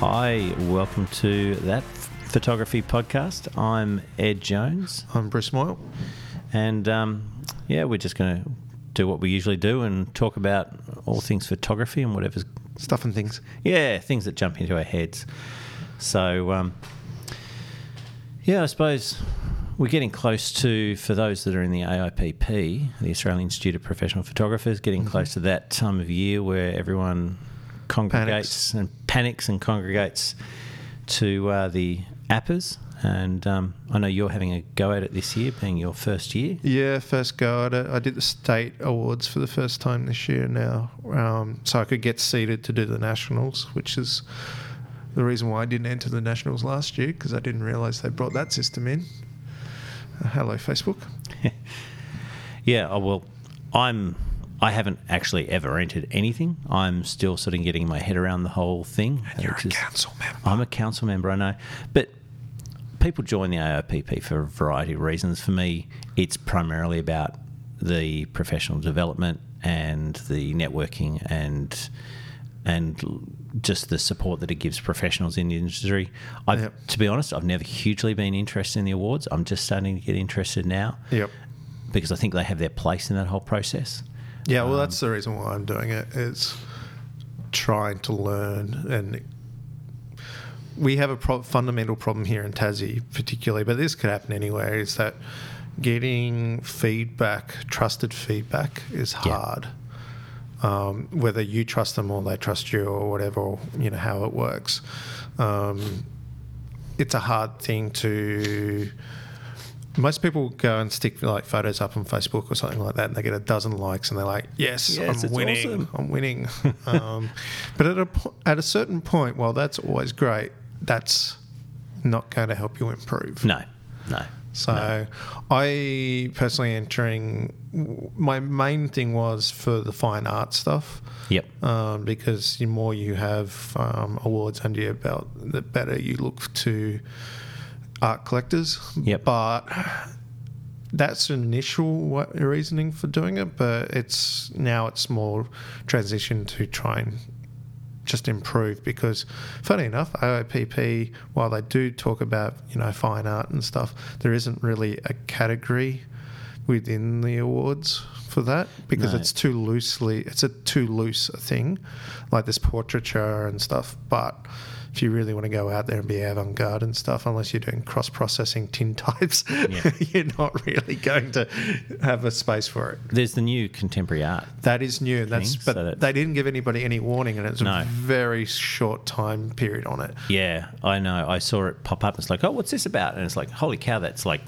Hi, welcome to that photography podcast. I'm Ed Jones, I'm Bruce Moyle. and um, yeah, we're just going to do what we usually do and talk about all things photography and whatever's Stuff and things. yeah things that jump into our heads. So um, yeah, I suppose we're getting close to for those that are in the AIPP, the Australian Institute of Professional Photographers, getting close to that time of year where everyone congregates Panics. and panics and congregates to uh, the APPAs. And um, I know you're having a go at it this year, being your first year. Yeah, first go at it. I did the state awards for the first time this year now, um, so I could get seated to do the nationals, which is the reason why I didn't enter the nationals last year because I didn't realise they brought that system in. Uh, hello, Facebook. Yeah, oh, well, I'm. I haven't actually ever entered anything. I'm still sort of getting my head around the whole thing. You're a is- council member. I'm a council member, I know, but people join the AIPP for a variety of reasons. For me, it's primarily about the professional development and the networking and and just the support that it gives professionals in the industry. I, have Yep. to be honest, I've never hugely been interested in the awards. I'm just starting to get interested now Yep. because I think they have their place in that whole process. Yeah, well, that's the reason why I'm doing it. it. Is trying to learn, and we have a pro- fundamental problem here in Tassie, particularly, but this could happen anywhere. Is that getting feedback, trusted feedback, is Yeah. hard. Um, whether you trust them or they trust you or whatever, or, you know how it works. Um, it's a hard thing to most people go and stick like photos up on Facebook or something like that, and they get a dozen likes, and they're like, "Yes, Yes, I'm winning. awesome." I'm winning." um, but at a at a certain point, while that's always great, that's not going to help you improve. No, no. So, I personally entering my main thing was for the fine art stuff. Yep. Um, because the more you have um, awards under your belt, the better you look to art collectors. Yep. But that's an initial reasoning for doing it, but it's now it's more transition to try and just improve because funny enough AIPP while they do talk about you know fine art and stuff there isn't really a category within the awards for that because No. it's too loosely it's a too loose a thing like this portraiture and stuff but if you really want to go out there and be avant-garde and stuff unless you're doing cross-processing tin types Yeah. you're not really going to have a space for it There's the new contemporary art. that is new. That's but so that's- they didn't give anybody any warning, and it's No. a very short time period on it. Yeah, I know. I saw it pop up. It's like, oh, what's this about? And it's like, holy cow, that's like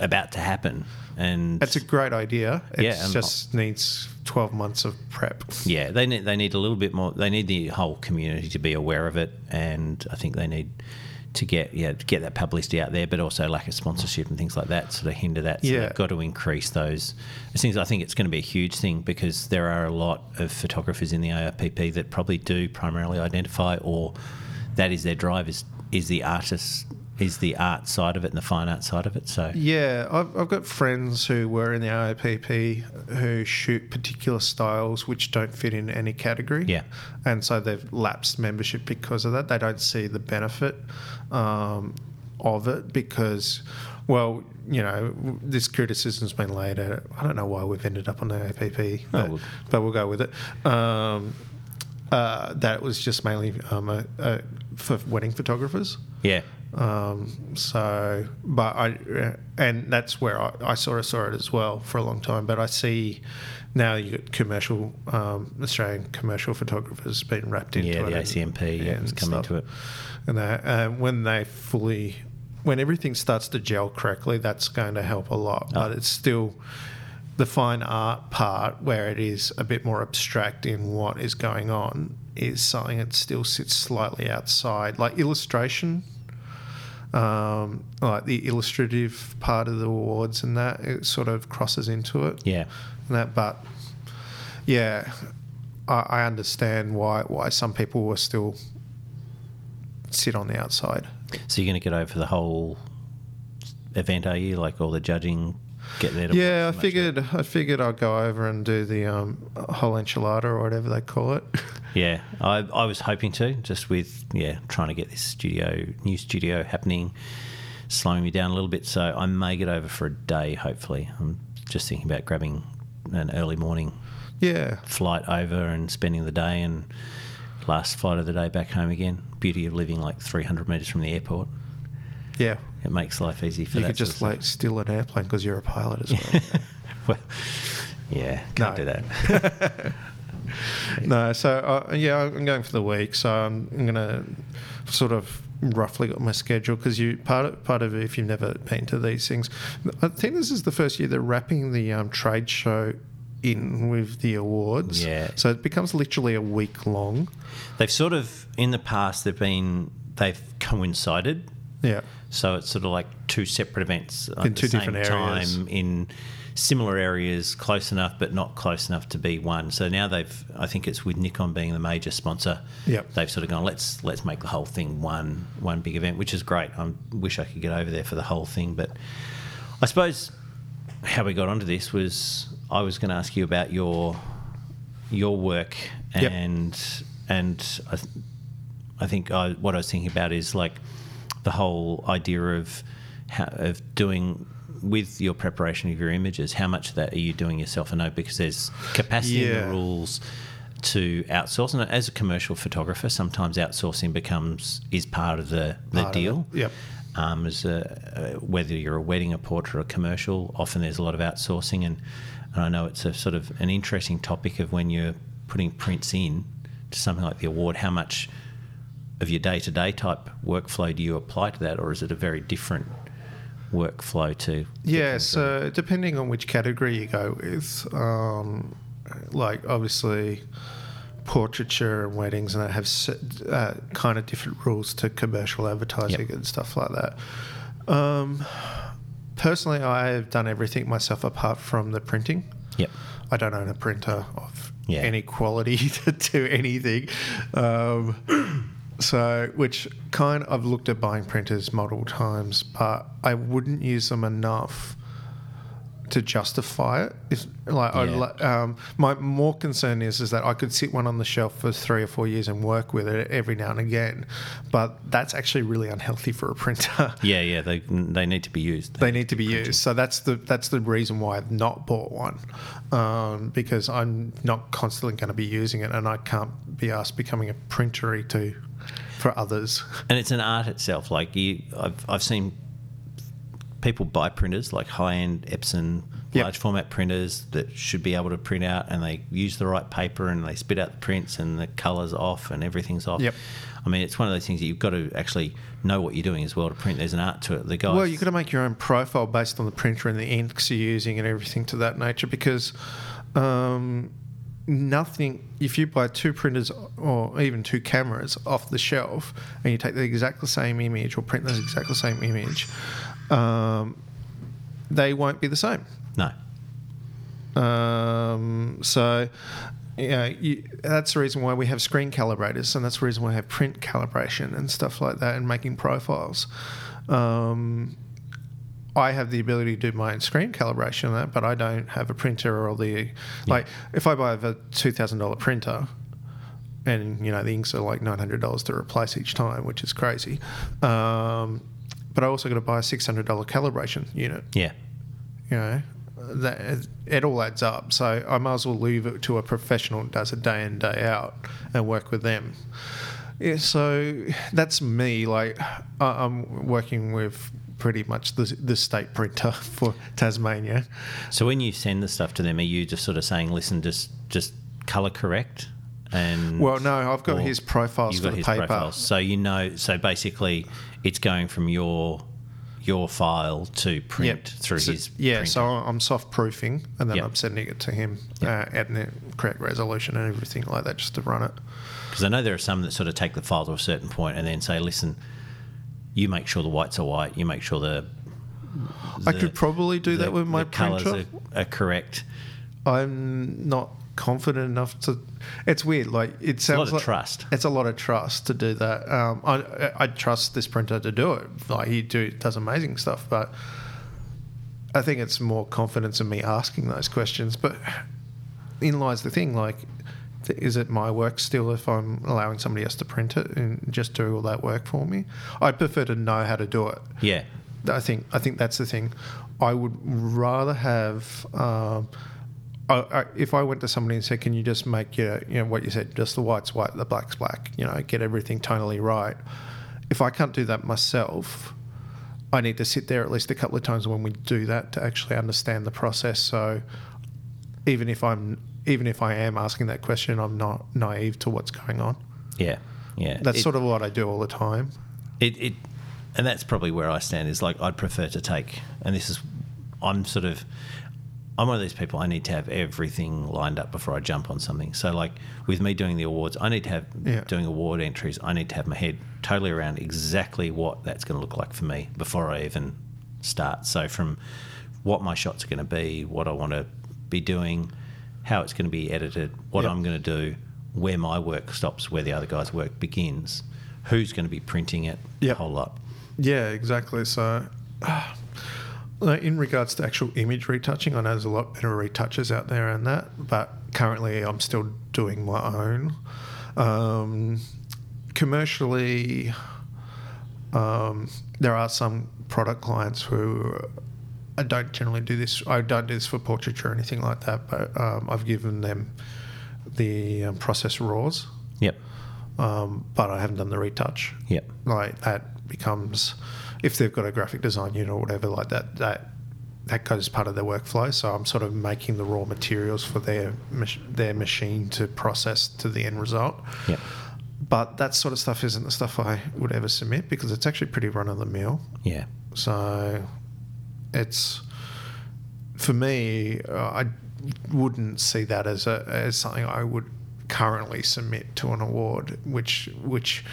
about to happen. And that's a great idea. It Yeah, just needs twelve months of prep. yeah, they need they need a little bit more. They need the whole community to be aware of it, and I think they need to get yeah to get that publicity out there, but also lack of sponsorship and things like that sort of hinder that. So Yeah. got to increase those things. I think it's going to be a huge thing because there are a lot of photographers in the AIPP that probably do primarily identify or that is their drive is is the artist is the art side of it and the fine art side of it. So Yeah, I've, I've got friends who were in the AIPP who shoot particular styles which don't fit in any category. Yeah. and so they've lapsed membership because of that. They don't see the benefit um, of it because, well, you know, this criticism's been laid at it. I don't know why we've ended up on the AIPP, Oh, but, well- but we'll go with it. Um, uh, that was just mainly um, a, a, for wedding photographers. yeah, Um, so, but I, and that's where I, I sort of saw it as well for a long time. But I see now you got commercial, um, Australian commercial photographers being wrapped into yeah, it. Yeah, the ACMP yeah, and has come stuff. into it. And that, uh, when they fully, when everything starts to gel correctly, that's going to help a lot. Oh. But it's still the fine art part where it is a bit more abstract in what is going on is something that still sits slightly outside, like illustration. Um, like the illustrative part of the awards and that it sort of crosses into it Yeah. and that but yeah I, I understand why why some people were still sit on the outside So you're going to get over the whole event, are you? Like all the judging get there. Yeah, I watch the match. figured I figured I'd go over and do the um, whole enchilada or whatever they call it. Yeah, I, I was hoping to, just with yeah, trying to get this studio, new studio happening, slowing me down a little bit. So I may get over for a day. Hopefully, I'm just thinking about grabbing an early morning yeah, flight over and spending the day, and last flight of the day back home again. Beauty of living like 300 meters from the airport. yeah. It makes life easy for You that. could just like steal an airplane because you're a pilot as well. well, yeah, can't No. do that. no, so uh, yeah, I'm going for the week. So I'm, I'm gonna sort of roughly got my schedule because you part of, part of it if you've never been to these things. I think this is the first year they're wrapping the um, trade show in with the awards. Yeah. So it becomes literally a week long. They've sort of in the past they've been they've coincided. Yeah. So it's sort of like two separate events at In the two same different areas. time in similar areas, close enough but not close enough to be one. So now they've, I think it's with Nikon being the major sponsor. Yep. They've sort of gone, let's let's make the whole thing one one big event, which is great. I wish I could get over there for the whole thing, but I suppose how we got onto this was I was going to ask you about your your work Yep. and and I, th- I think I, what I was thinking about is like the whole idea of how, of doing with your preparation of your images. How much of that are you doing yourself? I know because there's capacity in the rules to outsource, and as a commercial photographer, sometimes outsourcing becomes is part of the the Part deal. Yep. Um, as a, uh, whether you're a wedding, a portrait, or a commercial, often there's a lot of outsourcing, and, and I know it's a sort of an interesting topic of when you're putting prints in to something like the award, how much of your day to day type workflow do you apply to that, or is it a very different workflow to? Yeah, so depending on which category you go with, um, like obviously portraiture and weddings and that have uh, kind of different rules to commercial advertising Yep. and stuff like that. Um, personally, I have done everything myself apart from the printing. Yep. I don't own a printer of Yeah. any quality to do anything. Um, so, which kind I've looked at buying printers multiple times, but I wouldn't use them enough to justify it. If like, Yeah. li- um, my more concern is is that I could sit one on the shelf for three or four years and work with it every now and again, but that's actually really unhealthy for a printer. Yeah, yeah, they they need to be used. they need to be used. So that's the that's the reason why I've not bought one, um, because I'm not constantly going to be using it, and I can't be asked becoming a printery to for others. and it's an art itself. Like you, I've I've seen people buy printers like high end Epson Yep. large format printers that should be able to print out, and they use the right paper and they spit out the prints and the colours off and everything's off. Yep. I mean, it's one of those things that you've got to actually know what you're doing as well to print. There's an art to it. The guys. Well, you've got to make your own profile based on the printer and the inks you're using and everything to that nature because um, nothing, if you buy two printers or even two cameras off the shelf and you take the exact same image or print the exact same image, um, they won't be the same. no. Um, so, yeah, you, that's the reason why we have screen calibrators, and that's the reason why we have print calibration and stuff like that, and making profiles. Um, I have the ability to do my own screen calibration of that, but I don't have a printer or the like. If I buy a two thousand dollar printer, and you know the inks are like nine hundred dollars to replace each time, which is crazy. Um, but I also got to buy a six hundred dollar calibration unit Yeah. you know that it all adds up so i might as well leave it to a professional that does it day in day out and work with them yeah, so that's me like i'm working with pretty much the, the state printer for tasmania So when you send the stuff to them, are you just sort of saying, "Listen, just just color correct"? And well no i've got his profiles You've for the his paper profiles, so you know. So basically, it's going from your your file to print through so, his. yeah printer. so i'm soft proofing and then Yep. i'm sending it to him Yep. uh, adding the correct resolution and everything like that just to run it Because I know there are some that sort of take the file to a certain point and then say, "Listen, you make sure the whites are white. You make sure the." i could probably do the- that with my the colours printer are, are correct. I'm not confident enough to. It's weird. Like it sounds lot of like trust. It's a lot of trust to do that. Um, I I trust this printer to do it. Like he do does amazing stuff, but I think it's more confidence in me asking those questions. But in lies the thing, like, is it my work still if I'm allowing somebody else to print it and just do all that work for me? I'd prefer to know how to do it. Yeah. I think I think that's the thing. I would rather have. Um, I, I, if I went to somebody and said, "Can you just make your, you know, what you said, just the white's white, the black's black, you know, get everything tonally right," if I can't do that myself, I need to sit there at least a couple of times when we do that to actually understand the process. So even if I'm, even if I am asking that question, I'm not naive to what's going on. Yeah. Yeah. That's It- sort of what I do all the time. it, it and that's probably where I stand is like I'd prefer to take and this is I'm sort of I'm one of these people I need to have everything lined up before I jump on something. So like with me doing the awards, I need to have Yeah. doing award entries, I need to have my head totally around exactly what that's going to look like for me before I even start. So from what my shots are going to be, what I want to be doing, how it's going to be edited, what Yep. I'm going to do, where my work stops, where the other guy's work begins, who's going to be printing it, Yep. a whole lot. Yeah, exactly. So, like, in regards to actual image retouching, I know there's a lot better retouchers out there and that, but currently I'm still doing my own. Um, commercially, um, there are some product clients who I don't generally do this. I don't do this for portraiture or anything like that, but um, I've given them the um, process raws, Yep. um, but I haven't done the retouch Yep. like that becomes if they've got a graphic design unit or whatever like that that that goes part of their workflow so i'm sort of making the raw materials for their their machine to process to the end result Yep. but that sort of stuff isn't the stuff i would ever submit because it's actually pretty run of the mill Yeah. so it's for me, uh, I wouldn't see that as a as something I would currently submit to an award. Which which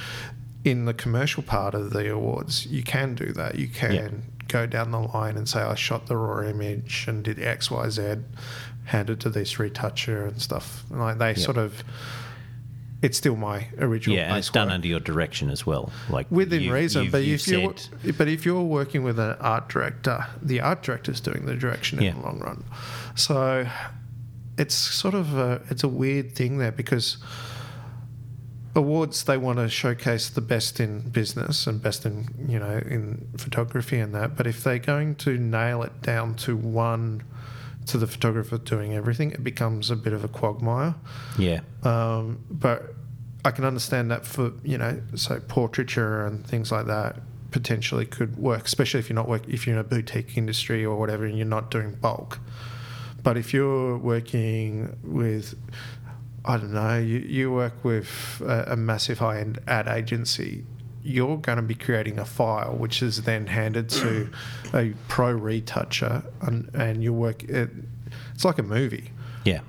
in the commercial part of the awards, you can do that. You can Yeah. go down the line and say I shot the raw image and did X Y Z, handed to this retoucher and stuff. Like they sort of. It's still my original. Yeah, and it's done work under your direction as well. Like within you- reason. you've- But you've if you're said- but if you're working with an art director, the art director is doing the direction Yeah. in the long run. So it's sort of a, it's a weird thing there because awards they want to showcase the best in business and best in you know in photography and that. But if they're going to nail it down to one to the photographer doing everything, it becomes a bit of a quagmire. yeah, Um, but I can understand that for you know, so portraiture and things like that potentially could work, especially if you're not work if you're in a boutique industry or whatever, and you're not doing bulk. But if you're working with, I don't know, you, you work with a, a massive high end ad agency, you're going to be creating a file which is then handed to a pro retoucher, and, and you work. It, it's like a movie yeah,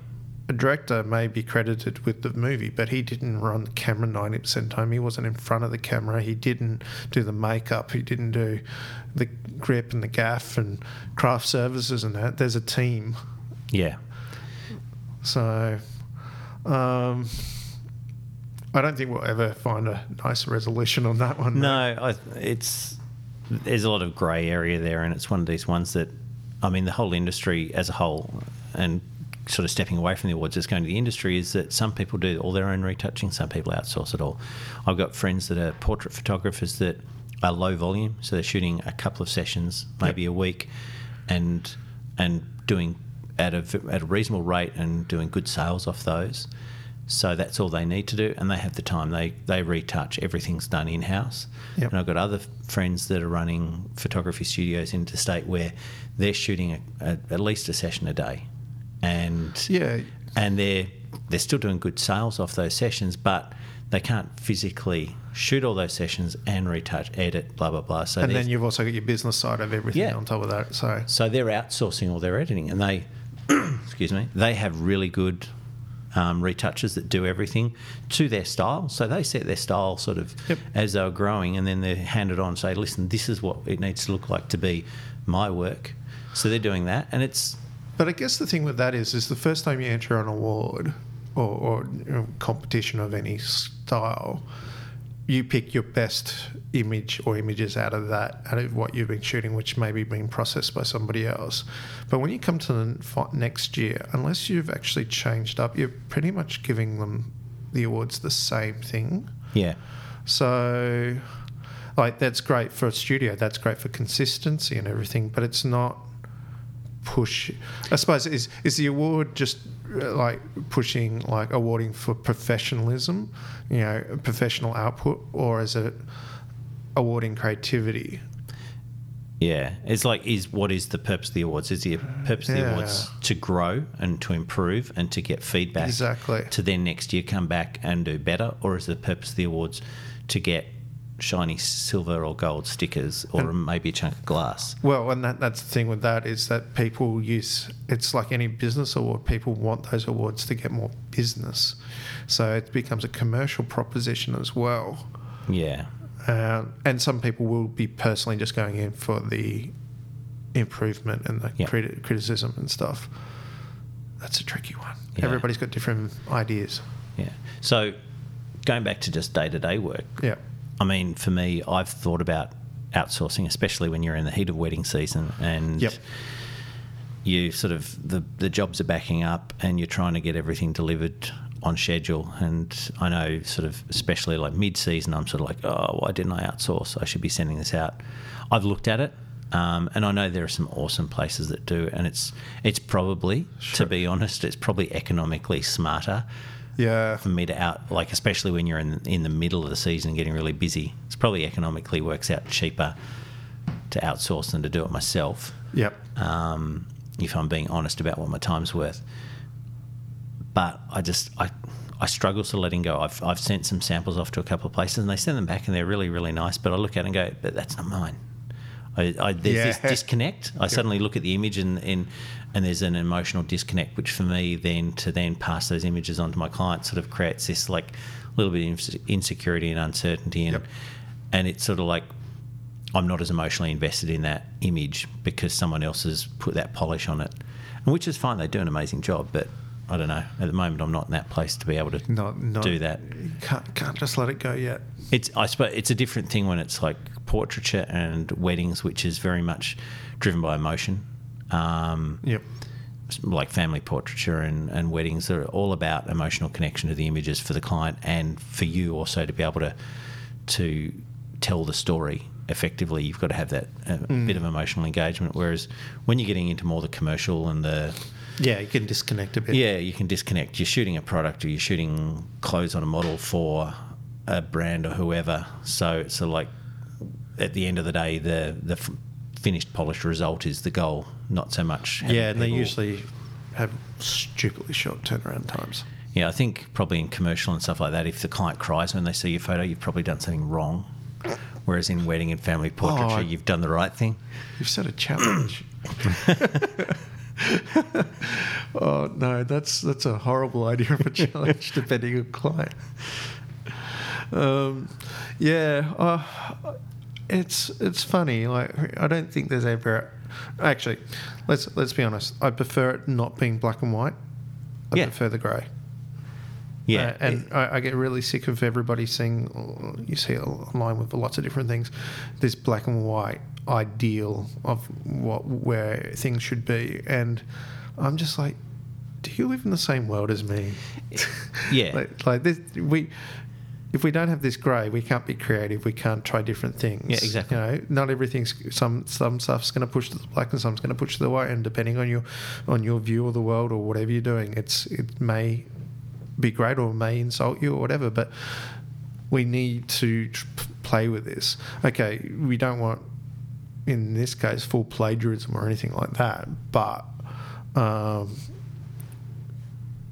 a director may be credited with the movie, but he didn't run the camera 90% of the time. He wasn't in front of the camera. He didn't do the makeup. He didn't do the grip and the gaff and craft services and that. There's a team. yeah. So um, I don't think we'll ever find a nice resolution on that one. No, I, it's there's a lot of grey area there, and it's one of these ones that, I mean, the whole industry as a whole, and sort of stepping away from the awards, just going to the industry, is that some people do all their own retouching, some people outsource it all. I've got friends that are portrait photographers that are low volume, so they're shooting a couple of sessions, maybe a week, and and doing at a at a reasonable rate and doing good sales off those. So that's all they need to do, and they have the time. They they retouch. Everything's done in house. Yep. And I've got other friends that are running photography studios interstate where they're shooting a, a, at least a session a day, and Yeah. and they're they're still doing good sales off those sessions, but they can't physically shoot all those sessions and retouch, edit, blah blah blah. So And then you've also got your business side of everything Yeah. on top of that. So so they're outsourcing all their editing, and they, excuse me, they have really good um, retouchers that do everything to their style. So they set their style sort of Yep. as they were growing, and then they hand it on say, "Listen, this is what it needs to look like to be my work." So they're doing that, and it's But I guess the thing with that is, is the first time you enter an award or, or you know, competition of any style, you pick your best image or images out of that, out of what you've been shooting, which may be being processed by somebody else. But when you come to the next year, unless you've actually changed up, you're pretty much giving them the awards the same thing. Yeah. So, like, that's great for a studio. That's great for consistency and everything. But it's not push. I suppose is is the award just uh, like pushing like awarding for professionalism, you know, professional output, or is it awarding creativity? Yeah, it's like is what is the purpose of the awards? Is the purpose of the awards to grow and to improve and to get feedback Exactly. to then next year come back and do better, or is the purpose of the awards to get shiny silver or gold stickers or maybe a chunk of glass? Well, and that, that's the thing with that is that people use it's like any business award. People want those awards to get more business, so it becomes a commercial proposition as well. Yeah, Uh, and some people will be personally just going in for the improvement and the Yeah. criti- criticism and stuff. That's a tricky one. Yeah. Everybody's got different ideas. yeah. So going back to just day to day work, Yeah. I mean, for me, I've thought about outsourcing, especially when you're in the heat of wedding season and Yep. you sort of the the jobs are backing up and you're trying to get everything delivered on schedule. And I know, sort of, especially like mid season, I'm sort of like, oh, why didn't I outsource? I should be sending this out. I've looked at it. Um, and I know there are some awesome places that do, and it's it's probably, Sure. to be honest, it's probably economically smarter Yeah. for me to out like especially when you're in in the middle of the season getting really busy it's probably economically works out cheaper to outsource than to do it myself Yep. um, if I'm being honest about what my time's worth but I just I I struggle to letting go I've, I've sent some samples off to a couple of places and they send them back and they're really really nice but I look at it and go but that's not mine I, I, there's this disconnect. I suddenly look at the image and, and and there's an emotional disconnect, which for me then to then pass those images on to my client sort of creates this like little bit of insecurity and uncertainty, and Yep. and it's sort of like I'm not as emotionally invested in that image because someone else has put that polish on it, and which is fine. They do an amazing job, but I don't know. At the moment, I'm not in that place to be able to Not, not do that. Can't can't just let it go yet. It's I suppose it's a different thing when it's like portraiture and weddings, which is very much driven by emotion. Um, Yep. like family portraiture and, and weddings are all about emotional connection to the images for the client and for you also to be able to to tell the story effectively. You've got to have that uh, bit of emotional engagement. Whereas when you're getting into more the commercial and the Yeah, you can disconnect a bit. yeah, you can disconnect. You're shooting a product or you're shooting clothes on a model for a brand or whoever. So it's like at the end of the day, the the f- finished polished result is the goal, not so much. Yeah, and they usually have stupidly short turnaround times. Yeah, I think probably in commercial and stuff like that, if the client cries when they see your photo, you've probably done something wrong. Whereas in wedding and family oh, portraiture, Oh, you've done the right thing. You've set a challenge. oh no, that's that's a horrible idea of a challenge, depending on client. Um, yeah, uh, it's it's funny. Like I don't think there's ever actually. Let's let's be honest. I prefer it not being black and white. I Yeah. prefer the grey. Yeah, Uh, and I, I get really sick of everybody seeing, you see online with lots of different things, this black and white ideal of what where things should be. And I'm just like, do you live in the same world as me? yeah. like, like this, we. If we don't have this grey, we can't be creative. We can't try different things. Yeah, exactly. You know, not everything's some some stuff's going to push to the black and some's going to push to the white, and depending on your on your view of the world or whatever you're doing, it's it may be great or may insult you or whatever. But we need to tr- play with this. Okay, we don't want, in this case, full plagiarism or anything like that. But um,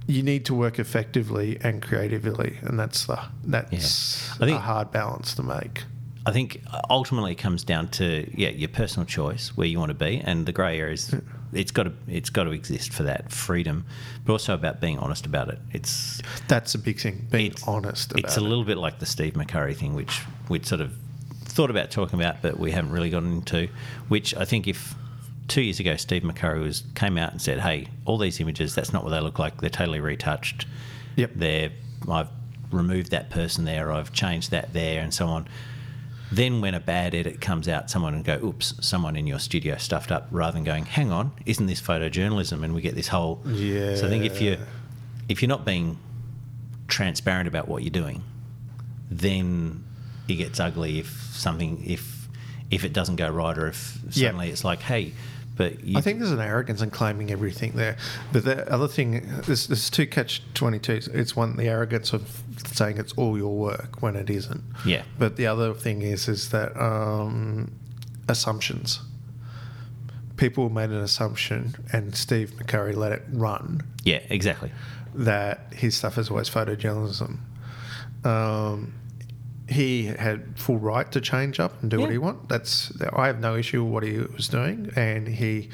you need to work effectively and creatively, and that's the that's I think- a hard balance to make. I think ultimately it comes down to yeah your personal choice where you want to be, and the grey areas. It's got to it's got to exist for that freedom, but also about being honest about it. It's That's a big thing. Being honest about It's a it. little bit like the Steve McCurry thing, which we'd sort of thought about talking about, but we haven't really gotten into. Which I think if two years ago Steve McCurry was came out and said, "Hey, all these images, that's not what they look like. They're totally retouched. Yep. They're I've removed that person there, I've changed that there, and so on. Then, when a bad edit comes out, someone will go, "Oops, someone in your studio stuffed up," rather than going, "Hang on, isn't this photojournalism?" And we get this whole. Yeah. So I think if you if you're not being transparent about what you're doing, then it gets ugly. If something if if it doesn't go right, or if suddenly it's like, "Hey," but you, I think there's an arrogance in claiming everything there. But the other thing, there's, there's two catch 22s. It's one, the arrogance of saying it's all your work when it isn't. yeah, But the other thing is, is that um, assumptions. People made an assumption, and Steve McCurry let it run yeah, exactly. that his stuff is always photojournalism. Um, he had full right to change up and do what he want. That's I have no issue with what he was doing, and he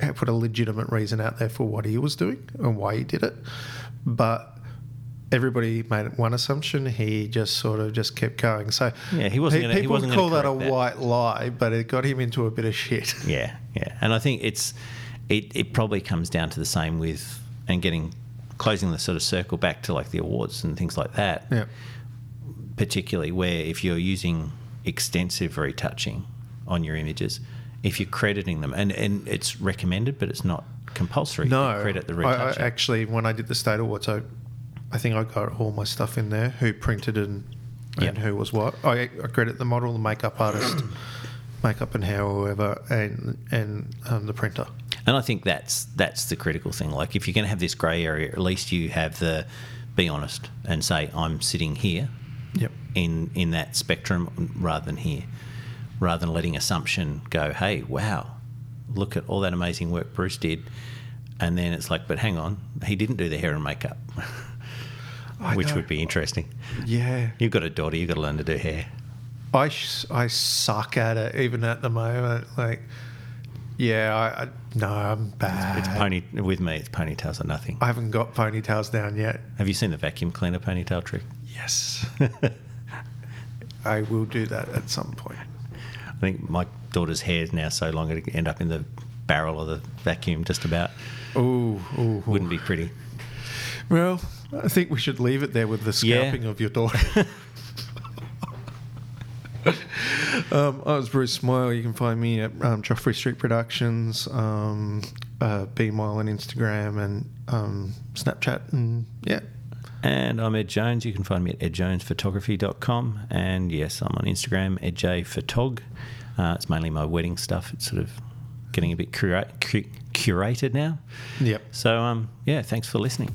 had put a legitimate reason out there for what he was doing and why he did it. But everybody made one assumption. He just sort of just kept going. So Yeah, he wasn't pe- gonna- he people wasn't would call that a that. white lie, but it got him into a bit of shit. Yeah, yeah, and I think it's it, it probably comes down to the same with and getting closing the sort of circle back to like the awards and things like that. Yeah. Particularly where if you're using extensive retouching on your images, if you're crediting them and and it's recommended, but it's not compulsory. No, to credit the I, I retouching. actually, when I did the state awards, I, I think I got all my stuff in there. Who printed and and Yep. who was what. I, I credit the model, the makeup artist, makeup and hair, or whoever, and and um, the printer. And I think that's that's the critical thing. Like if you're going to have this grey area, at least you have the be honest and say I'm sitting here Yep. in in that spectrum rather than here, rather than letting assumption go. Hey, wow, look at all that amazing work Bruce did, and then it's like, but hang on, he didn't do the hair and makeup, which know. would be interesting. Yeah, You've got a daughter, you've got to learn to do hair. I sh- I suck at it even at the moment. Like, yeah, I, I no, I'm bad. It's pony with me. It's ponytails or nothing. I haven't got ponytails down yet. Have you seen the vacuum cleaner ponytail trick? Yes, I will do that at some point. I think my daughter's hair is now so long it'd end up in the barrel of the vacuum just about. Ooh, ooh, ooh. Wouldn't be pretty. Well, I think we should leave it there with the Yeah. scalping of your daughter. um, I was Bruce Moyle. You can find me at um, Joffrey Street Productions, um, uh, BMoyle on Instagram, and um, Snapchat. And yeah, And I'm Ed Jones. You can find me at edjonesphotography.com. And yes, I'm on Instagram, edjphotog. Uh, it's mainly my wedding stuff. It's sort of getting a bit cura- cu- curated now. yep. So, um, yeah, thanks for listening.